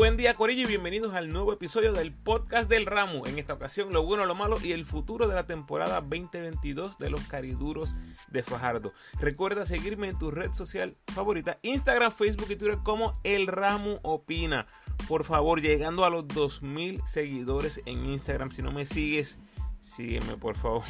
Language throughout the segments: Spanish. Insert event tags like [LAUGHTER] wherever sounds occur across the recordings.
Buen día Corillo y bienvenidos al nuevo episodio del podcast del Ramo. En esta ocasión lo bueno, lo malo y el futuro de la temporada 2022 de los cariduros de Fajardo. Recuerda seguirme en tu red social favorita, Instagram, Facebook y Twitter como El Ramo Opina. Por favor, llegando a los 2000 seguidores en Instagram. Si no me sigues, sígueme por favor.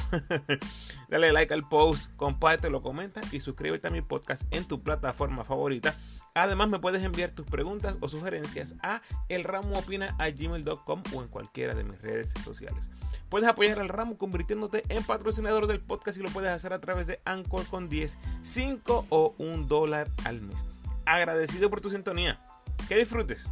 [LAUGHS] Dale like al post, compártelo, comenta y suscríbete a mi podcast en tu plataforma favorita. Además, me puedes enviar tus preguntas o sugerencias a elramoopina.gmail.com o en cualquiera de mis redes sociales. Puedes apoyar al ramo convirtiéndote en patrocinador del podcast y lo puedes hacer a través de Anchor con 10, 5 o 1 dólar al mes. Agradecido por tu sintonía. Que disfrutes.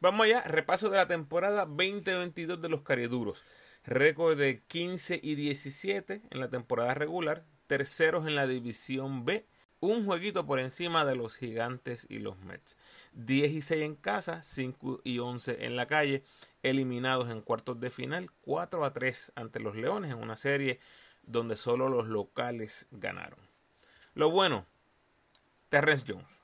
Vamos allá, repaso de la temporada 2022 de los Cariduros. Récord de 15 y 17 en la temporada regular, terceros en la división B, un jueguito por encima de los gigantes y los Mets. 10 y 6 en casa, 5 y 11 en la calle, eliminados en cuartos de final, 4 a 3 ante los Leones en una serie donde solo los locales ganaron. Lo bueno, Terrence Jones.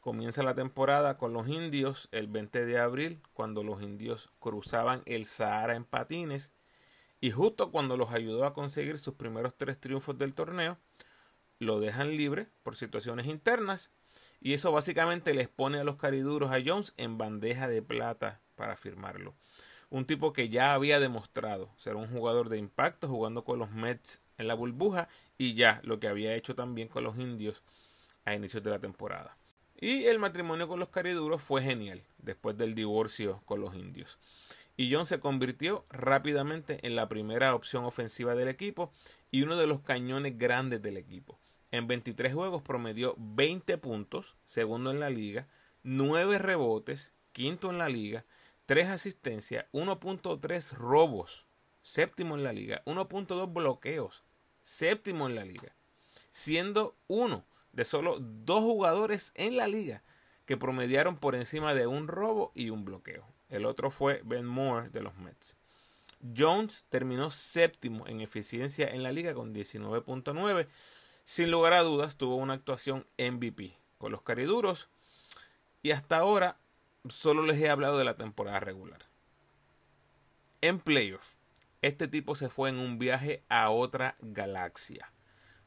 Comienza la temporada con los indios el 20 de abril, cuando los indios cruzaban el Sahara en patines y justo cuando los ayudó a conseguir sus primeros tres triunfos del torneo, lo dejan libre por situaciones internas y eso básicamente les pone a los cariduros a Jones en bandeja de plata para firmarlo. Un tipo que ya había demostrado ser un jugador de impacto jugando con los Mets en la burbuja y ya lo que había hecho también con los indios a inicios de la temporada. Y el matrimonio con los cariduros fue genial después del divorcio con los indios y John se convirtió rápidamente en la primera opción ofensiva del equipo y uno de los cañones grandes del equipo. En 23 juegos promedió 20 puntos, segundo en la liga, 9 rebotes, quinto en la liga, 3 asistencias, 1.3 robos, séptimo en la liga, 1.2 bloqueos, séptimo en la liga, siendo uno de solo dos jugadores en la liga que promediaron por encima de un robo y un bloqueo. El otro fue Ben Moore de los Mets. Jones terminó séptimo en eficiencia en la liga con 19.9. Sin lugar a dudas, tuvo una actuación MVP con los cariduros. Y hasta ahora solo les he hablado de la temporada regular. En playoff, este tipo se fue en un viaje a otra galaxia,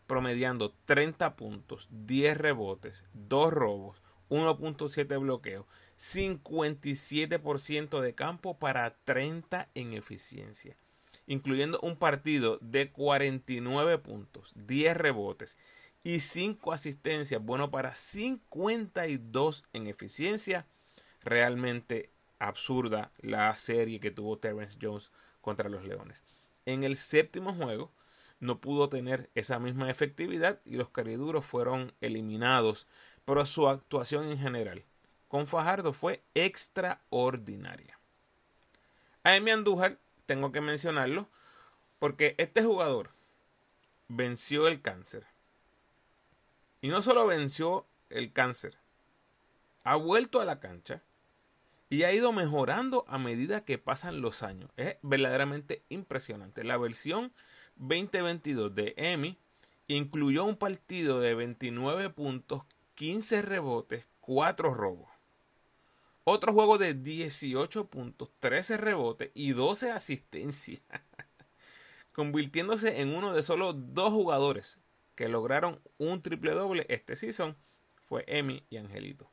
promediando 30 puntos, 10 rebotes, 2 robos, 1.7 bloqueos 57% de campo para 30 en eficiencia, incluyendo un partido de 49 puntos, 10 rebotes y 5 asistencias, bueno para 52 en eficiencia. Realmente absurda la serie que tuvo Terrence Jones contra los Leones. En el séptimo juego no pudo tener esa misma efectividad y los cariduros fueron eliminados, pero su actuación en general con Fajardo fue extraordinaria. A Emi Andújar tengo que mencionarlo porque este jugador venció el cáncer. Y no solo venció el cáncer, ha vuelto a la cancha y ha ido mejorando a medida que pasan los años. Es verdaderamente impresionante. La versión 2022 de Emi incluyó un partido de 29 puntos, 15 rebotes, 4 robos. Otro juego de 18 puntos, 13 rebotes y 12 asistencias. [LAUGHS] Convirtiéndose en uno de solo dos jugadores que lograron un triple doble este season fue Emi y Angelito.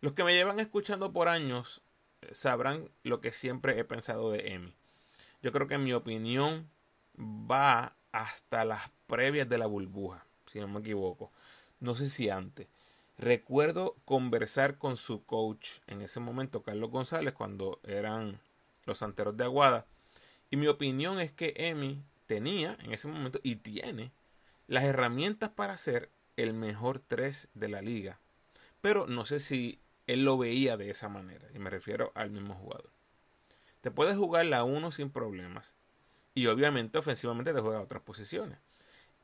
Los que me llevan escuchando por años eh, sabrán lo que siempre he pensado de Emi. Yo creo que mi opinión va hasta las previas de la burbuja, si no me equivoco. No sé si antes. Recuerdo conversar con su coach en ese momento, Carlos González, cuando eran los santeros de Aguada. Y mi opinión es que Emi tenía en ese momento y tiene las herramientas para ser el mejor 3 de la liga. Pero no sé si él lo veía de esa manera. Y me refiero al mismo jugador. Te puedes jugar la 1 sin problemas. Y obviamente ofensivamente te juega otras posiciones.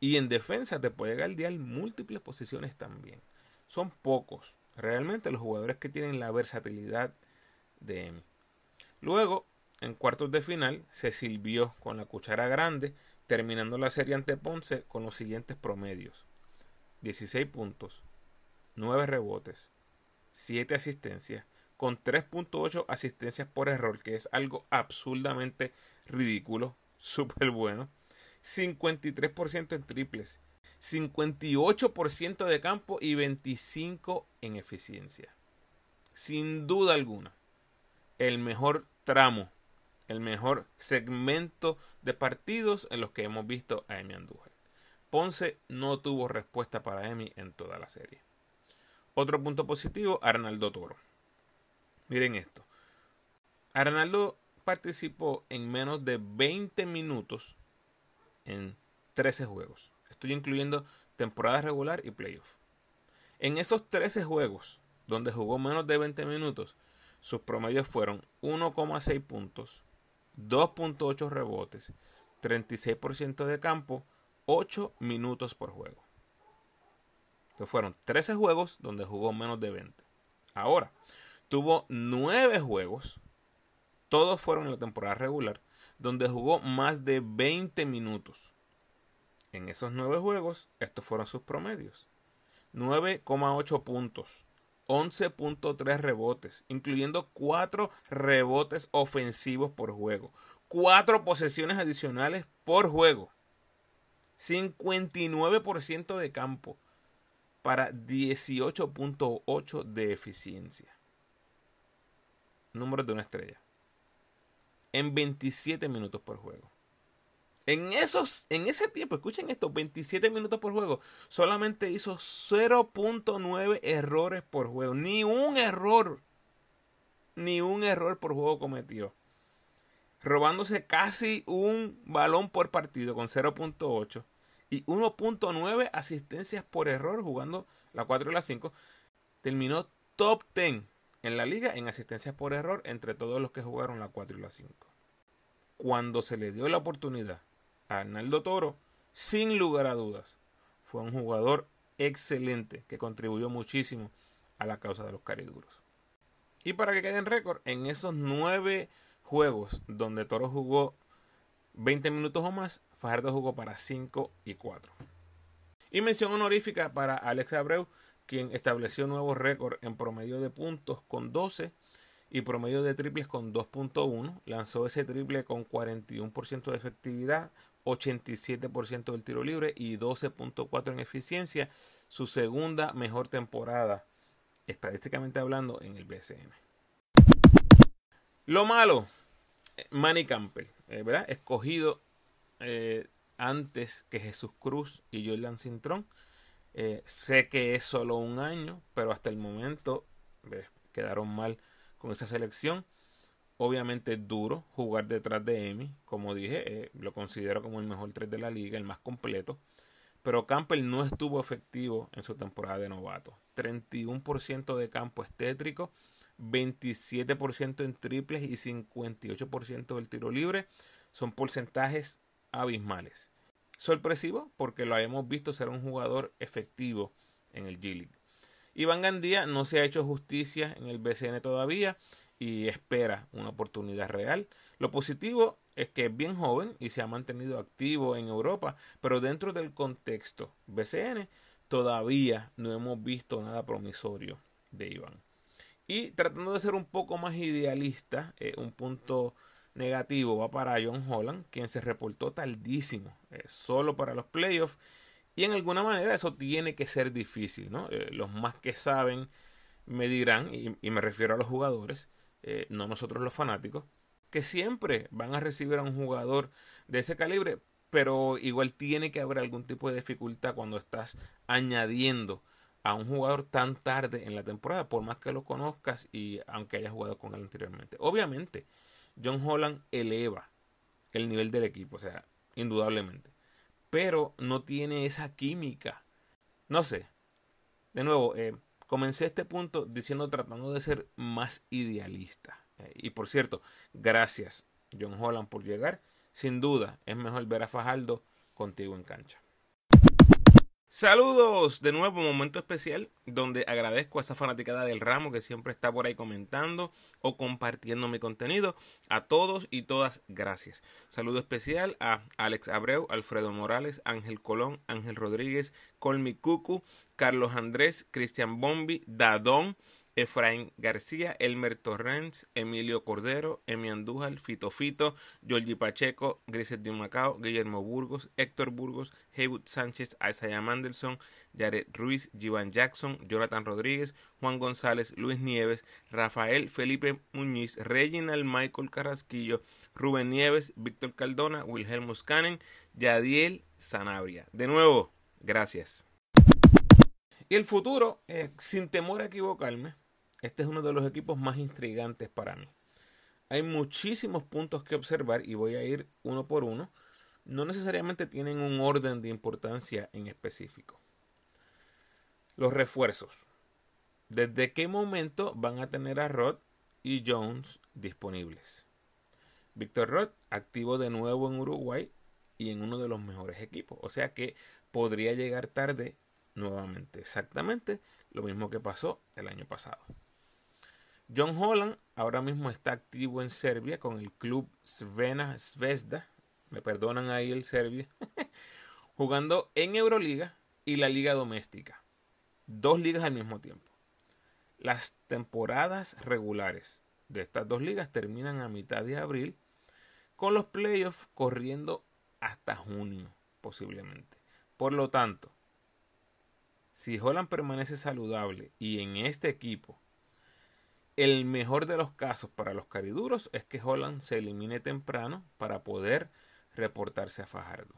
Y en defensa te puede galdear múltiples posiciones también son pocos realmente los jugadores que tienen la versatilidad de Emi. Luego, en cuartos de final, se sirvió con la cuchara grande, terminando la serie ante Ponce con los siguientes promedios. 16 puntos, 9 rebotes, 7 asistencias, con 3.8 asistencias por error, que es algo absurdamente ridículo, súper bueno. 53% en triples, 58% de campo y 25% en eficiencia. Sin duda alguna, el mejor tramo, el mejor segmento de partidos en los que hemos visto a Emi Andújar. Ponce no tuvo respuesta para Emi en toda la serie. Otro punto positivo, Arnaldo Toro. Miren esto. Arnaldo participó en menos de 20 minutos en 13 juegos. Estoy incluyendo temporada regular y playoff. En esos 13 juegos, donde jugó menos de 20 minutos, sus promedios fueron 1,6 puntos, 2.8 rebotes, 36% de campo, 8 minutos por juego. Entonces fueron 13 juegos donde jugó menos de 20. Ahora, tuvo 9 juegos, todos fueron en la temporada regular, donde jugó más de 20 minutos. En esos 9 juegos, estos fueron sus promedios. 9,8 puntos, 11.3 rebotes, incluyendo 4 rebotes ofensivos por juego, 4 posesiones adicionales por juego, 59% de campo para 18.8 de eficiencia. Número de una estrella. En 27 minutos por juego. En, esos, en ese tiempo, escuchen esto, 27 minutos por juego, solamente hizo 0.9 errores por juego. Ni un error. Ni un error por juego cometió. Robándose casi un balón por partido con 0.8 y 1.9 asistencias por error jugando la 4 y la 5. Terminó top 10 en la liga en asistencias por error entre todos los que jugaron la 4 y la 5. Cuando se le dio la oportunidad Arnaldo Toro, sin lugar a dudas, fue un jugador excelente que contribuyó muchísimo a la causa de los cariduros. Y para que quede en récord, en esos nueve juegos donde Toro jugó 20 minutos o más, Fajardo jugó para 5 y 4. Y mención honorífica para Alex Abreu, quien estableció nuevo récord en promedio de puntos con 12 y promedio de triples con 2.1. Lanzó ese triple con 41% de efectividad, 87% del tiro libre y 12.4 en eficiencia. Su segunda mejor temporada, estadísticamente hablando, en el BCN. Lo malo, Manny Campbell, eh, ¿verdad? Escogido eh, antes que Jesús Cruz y Jordan Cintrón. Eh, sé que es solo un año, pero hasta el momento quedaron mal con esa selección. Obviamente es duro jugar detrás de Emi. Como dije, eh, lo considero como el mejor 3 de la liga, el más completo. Pero Campbell no estuvo efectivo en su temporada de novato. 31% de campo estétrico, 27% en triples y 58% del tiro libre. Son porcentajes abismales. Sorpresivo porque lo habíamos visto ser un jugador efectivo en el G-League. Iván Gandía no se ha hecho justicia en el BCN todavía y espera una oportunidad real. Lo positivo es que es bien joven y se ha mantenido activo en Europa, pero dentro del contexto BCN todavía no hemos visto nada promisorio de Iván. Y tratando de ser un poco más idealista, eh, un punto negativo va para John Holland, quien se reportó tardísimo, eh, solo para los playoffs. Y en alguna manera eso tiene que ser difícil, ¿no? Eh, los más que saben me dirán, y me refiero a los jugadores, eh, no nosotros los fanáticos, que siempre van a recibir a un jugador de ese calibre, pero igual tiene que haber algún tipo de dificultad cuando estás añadiendo a un jugador tan tarde en la temporada, por más que lo conozcas y aunque hayas jugado con él anteriormente. Obviamente, John Holland eleva el nivel del equipo, o sea, indudablemente, pero no tiene esa química. No sé. De nuevo, eh, Comencé este punto diciendo tratando de ser más idealista. Eh, y por cierto, gracias John Holland por llegar. Sin duda es mejor ver a Fajardo contigo en cancha. Saludos de nuevo, momento especial donde agradezco a esa fanaticada del ramo que siempre está por ahí comentando o compartiendo mi contenido. A todos y todas, gracias. Saludo especial a Alex Abreu, Alfredo Morales, Ángel Colón, Ángel Rodríguez, Colmi Cucu, Carlos Andrés, Cristian Bombi, Dadón, Efraín García, Elmer Torrens, Emilio Cordero, Emi Andújar, Fito Fito, Georgie Pacheco, Griset de Macao, Guillermo Burgos, Héctor Burgos, Heywood Sánchez, Isaiah Mandelson, Jared Ruiz, Jivan Jackson, Jonathan Rodríguez, Juan González, Luis Nieves, Rafael Felipe Muñiz, Reginald Michael Carrasquillo, Rubén Nieves, Víctor Caldona, Wilhelm Muscanen, Yadiel Sanabria. De nuevo, gracias. Y el futuro, eh, sin temor a equivocarme, este es uno de los equipos más intrigantes para mí. Hay muchísimos puntos que observar y voy a ir uno por uno. No necesariamente tienen un orden de importancia en específico. Los refuerzos. ¿Desde qué momento van a tener a Rod y Jones disponibles? Víctor Rod activo de nuevo en Uruguay y en uno de los mejores equipos. O sea que podría llegar tarde nuevamente. Exactamente lo mismo que pasó el año pasado. John Holland ahora mismo está activo en Serbia con el club Svena Zvezda. Me perdonan ahí el Serbia. [LAUGHS] jugando en Euroliga y la Liga Doméstica. Dos ligas al mismo tiempo. Las temporadas regulares de estas dos ligas terminan a mitad de abril, con los playoffs corriendo hasta junio posiblemente. Por lo tanto, si Holland permanece saludable y en este equipo el mejor de los casos para los cariduros es que Holland se elimine temprano para poder reportarse a Fajardo.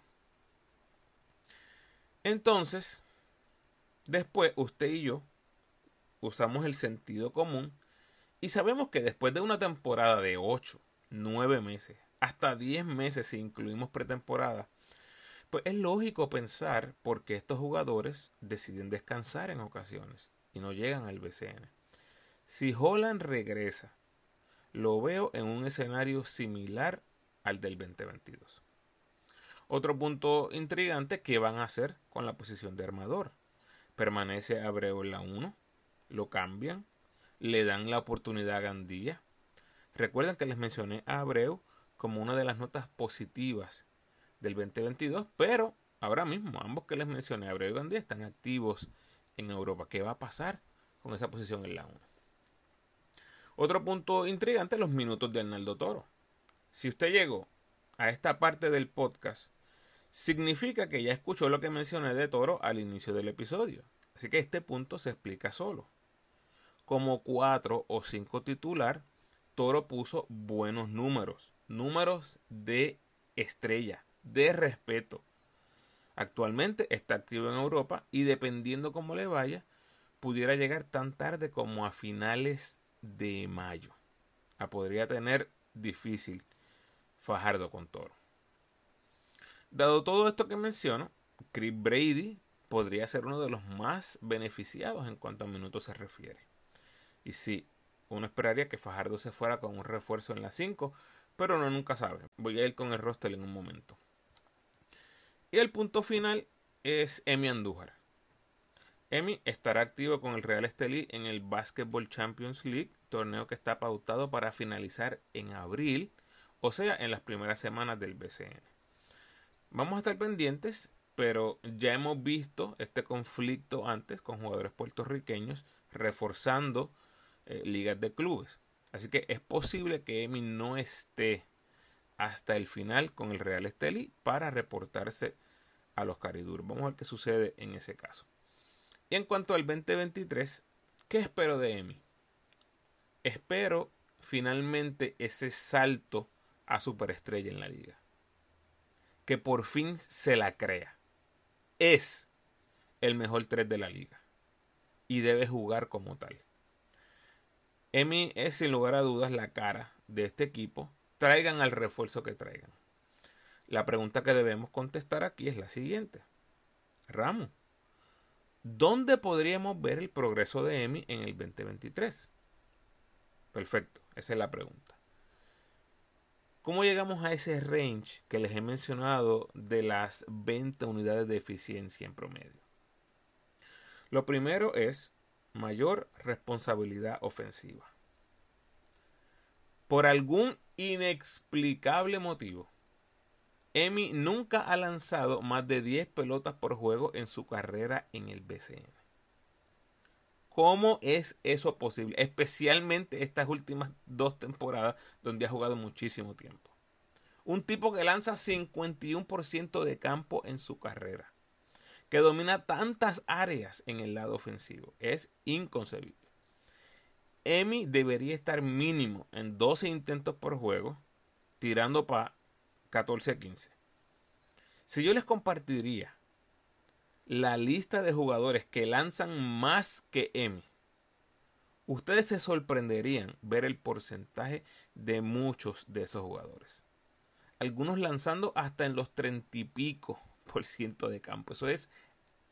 Entonces, después usted y yo usamos el sentido común y sabemos que después de una temporada de 8, 9 meses, hasta 10 meses si incluimos pretemporada, pues es lógico pensar por qué estos jugadores deciden descansar en ocasiones y no llegan al BCN. Si Holland regresa, lo veo en un escenario similar al del 2022. Otro punto intrigante, ¿qué van a hacer con la posición de armador? ¿Permanece Abreu en la 1? ¿Lo cambian? ¿Le dan la oportunidad a Gandía? Recuerden que les mencioné a Abreu como una de las notas positivas del 2022, pero ahora mismo ambos que les mencioné, Abreu y Gandía, están activos en Europa. ¿Qué va a pasar con esa posición en la 1? Otro punto intrigante, los minutos de Arnaldo Toro. Si usted llegó a esta parte del podcast, significa que ya escuchó lo que mencioné de Toro al inicio del episodio. Así que este punto se explica solo. Como cuatro o cinco titular, Toro puso buenos números, números de estrella, de respeto. Actualmente está activo en Europa y dependiendo cómo le vaya, pudiera llegar tan tarde como a finales de mayo. La podría tener difícil Fajardo con Toro. Dado todo esto que menciono, Chris Brady podría ser uno de los más beneficiados en cuanto a minutos se refiere. Y sí, uno esperaría que Fajardo se fuera con un refuerzo en la 5, pero uno nunca sabe. Voy a ir con el roster en un momento. Y el punto final es Emi Andújar. Emi estará activo con el Real Estelí en el Basketball Champions League, torneo que está pautado para finalizar en abril, o sea, en las primeras semanas del BCN. Vamos a estar pendientes, pero ya hemos visto este conflicto antes con jugadores puertorriqueños reforzando eh, ligas de clubes. Así que es posible que Emi no esté hasta el final con el Real Esteli para reportarse a los Caridur. Vamos a ver qué sucede en ese caso. Y en cuanto al 2023, ¿qué espero de Emi? Espero finalmente ese salto a superestrella en la liga. Que por fin se la crea. Es el mejor 3 de la liga. Y debe jugar como tal. Emi es sin lugar a dudas la cara de este equipo traigan al refuerzo que traigan. La pregunta que debemos contestar aquí es la siguiente. Ramos, ¿dónde podríamos ver el progreso de EMI en el 2023? Perfecto, esa es la pregunta. ¿Cómo llegamos a ese range que les he mencionado de las 20 unidades de eficiencia en promedio? Lo primero es mayor responsabilidad ofensiva. Por algún inexplicable motivo, Emi nunca ha lanzado más de 10 pelotas por juego en su carrera en el BCN. ¿Cómo es eso posible? Especialmente estas últimas dos temporadas donde ha jugado muchísimo tiempo. Un tipo que lanza 51% de campo en su carrera. Que domina tantas áreas en el lado ofensivo. Es inconcebible. Emi debería estar mínimo en 12 intentos por juego, tirando para 14 a 15. Si yo les compartiría la lista de jugadores que lanzan más que Emi, ustedes se sorprenderían ver el porcentaje de muchos de esos jugadores. Algunos lanzando hasta en los 30 y pico por ciento de campo. Eso es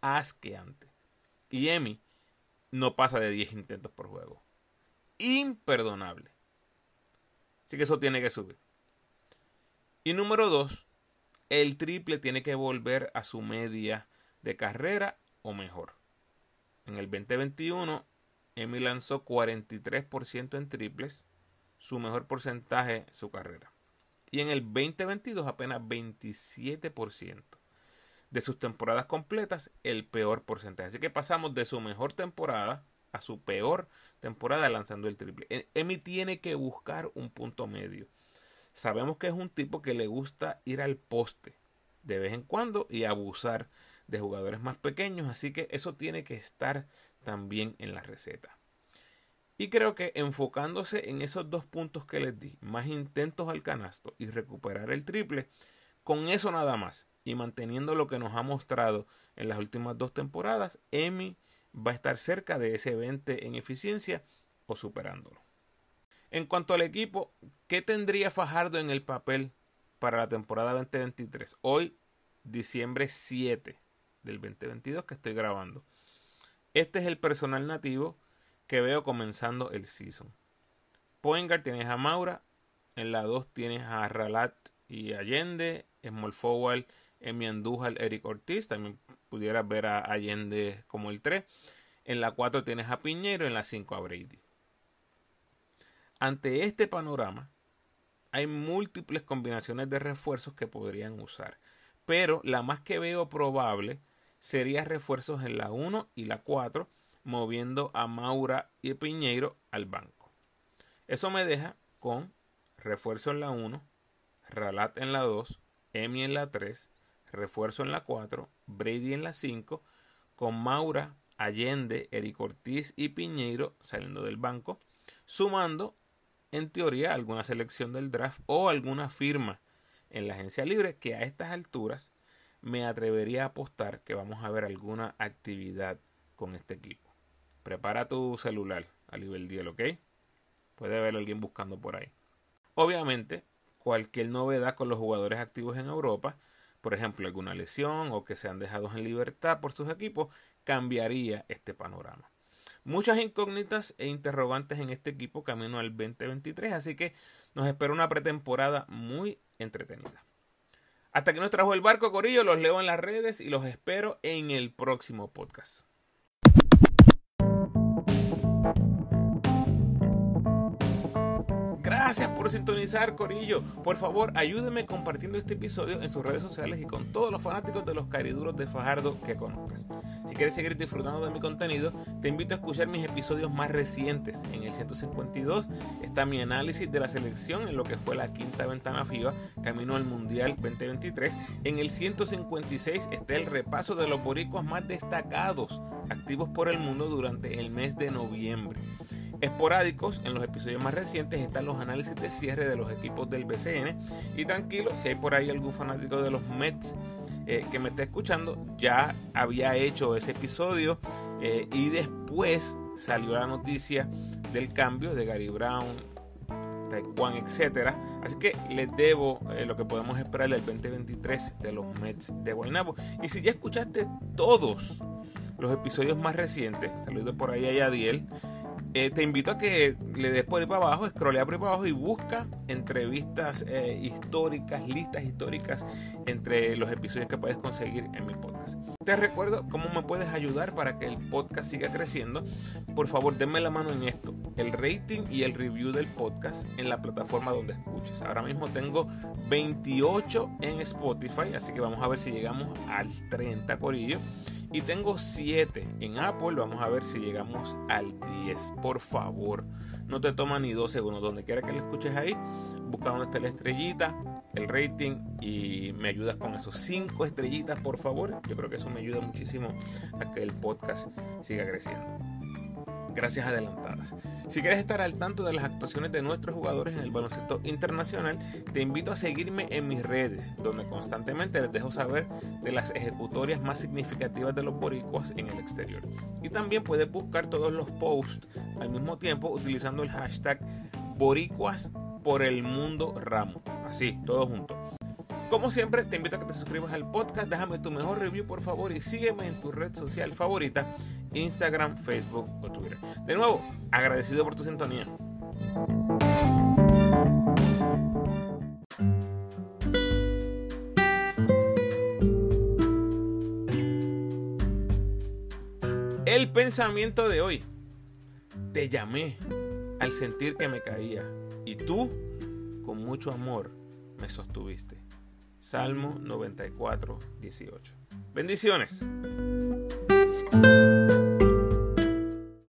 asqueante. Y Emi no pasa de 10 intentos por juego. Imperdonable. Así que eso tiene que subir. Y número 2, el triple tiene que volver a su media de carrera o mejor. En el 2021, Emi lanzó 43% en triples, su mejor porcentaje en su carrera. Y en el 2022 apenas 27% de sus temporadas completas, el peor porcentaje. Así que pasamos de su mejor temporada a su peor temporada lanzando el triple. E, Emi tiene que buscar un punto medio. Sabemos que es un tipo que le gusta ir al poste de vez en cuando y abusar de jugadores más pequeños, así que eso tiene que estar también en la receta. Y creo que enfocándose en esos dos puntos que les di, más intentos al canasto y recuperar el triple, con eso nada más y manteniendo lo que nos ha mostrado en las últimas dos temporadas, Emi va a estar cerca de ese 20 en eficiencia o superándolo. En cuanto al equipo, ¿qué tendría Fajardo en el papel para la temporada 2023? Hoy, diciembre 7 del 2022 que estoy grabando. Este es el personal nativo que veo comenzando el season. Poingar tienes a Maura, en la 2 tienes a Ralat y Allende, Small Forward, Emi Andújar, Eric Ortiz, también pudieras ver a Allende como el 3. En la 4 tienes a Piñero, en la 5 a Brady. Ante este panorama, hay múltiples combinaciones de refuerzos que podrían usar, pero la más que veo probable sería refuerzos en la 1 y la 4 moviendo a Maura y Piñeiro al banco. Eso me deja con refuerzo en la 1, Ralat en la 2, Emi en la 3, refuerzo en la 4, Brady en la 5, con Maura, Allende, Eric Ortiz y Piñeiro saliendo del banco, sumando en teoría alguna selección del draft o alguna firma en la agencia libre que a estas alturas me atrevería a apostar que vamos a ver alguna actividad con este equipo. Prepara tu celular a nivel 10, ¿ok? Puede haber alguien buscando por ahí. Obviamente, cualquier novedad con los jugadores activos en Europa, por ejemplo, alguna lesión o que sean dejados en libertad por sus equipos, cambiaría este panorama. Muchas incógnitas e interrogantes en este equipo camino al 2023, así que nos espera una pretemporada muy entretenida. Hasta que nos trajo el barco Corillo, los leo en las redes y los espero en el próximo podcast. Gracias por sintonizar, Corillo. Por favor, ayúdeme compartiendo este episodio en sus redes sociales y con todos los fanáticos de los cariduros de Fajardo que conozcas. Si quieres seguir disfrutando de mi contenido, te invito a escuchar mis episodios más recientes. En el 152 está mi análisis de la selección en lo que fue la quinta ventana FIBA, camino al Mundial 2023. En el 156 está el repaso de los boricuas más destacados activos por el mundo durante el mes de noviembre. Esporádicos, en los episodios más recientes están los análisis de cierre de los equipos del BCN. Y tranquilo, si hay por ahí algún fanático de los Mets eh, que me esté escuchando, ya había hecho ese episodio eh, y después salió la noticia del cambio de Gary Brown, Taekwondo, etc. Así que les debo eh, lo que podemos esperar del 2023 de los Mets de Guaynabo. Y si ya escuchaste todos los episodios más recientes, saludo por ahí a Yadiel. Eh, te invito a que le des por ahí para abajo, scrollea por ahí para abajo y busca entrevistas eh, históricas, listas históricas entre los episodios que puedes conseguir en mi podcast. Te recuerdo cómo me puedes ayudar para que el podcast siga creciendo. Por favor, denme la mano en esto, el rating y el review del podcast en la plataforma donde escuches. Ahora mismo tengo 28 en Spotify, así que vamos a ver si llegamos al 30 corillo. Y tengo 7 en Apple. Vamos a ver si llegamos al 10. Por favor, no te toma ni 2 segundos. Donde quiera que lo escuches ahí, busca donde esté la estrellita, el rating y me ayudas con esos 5 estrellitas, por favor. Yo creo que eso me ayuda muchísimo a que el podcast siga creciendo gracias adelantadas. Si quieres estar al tanto de las actuaciones de nuestros jugadores en el baloncesto internacional, te invito a seguirme en mis redes, donde constantemente les dejo saber de las ejecutorias más significativas de los boricuas en el exterior. Y también puedes buscar todos los posts al mismo tiempo utilizando el hashtag boricuas por el mundo ramo. Así, todo junto. Como siempre, te invito a que te suscribas al podcast, déjame tu mejor review por favor y sígueme en tu red social favorita, Instagram, Facebook o Twitter. De nuevo, agradecido por tu sintonía. El pensamiento de hoy. Te llamé al sentir que me caía y tú, con mucho amor, me sostuviste. Salmo 94, 18. Bendiciones.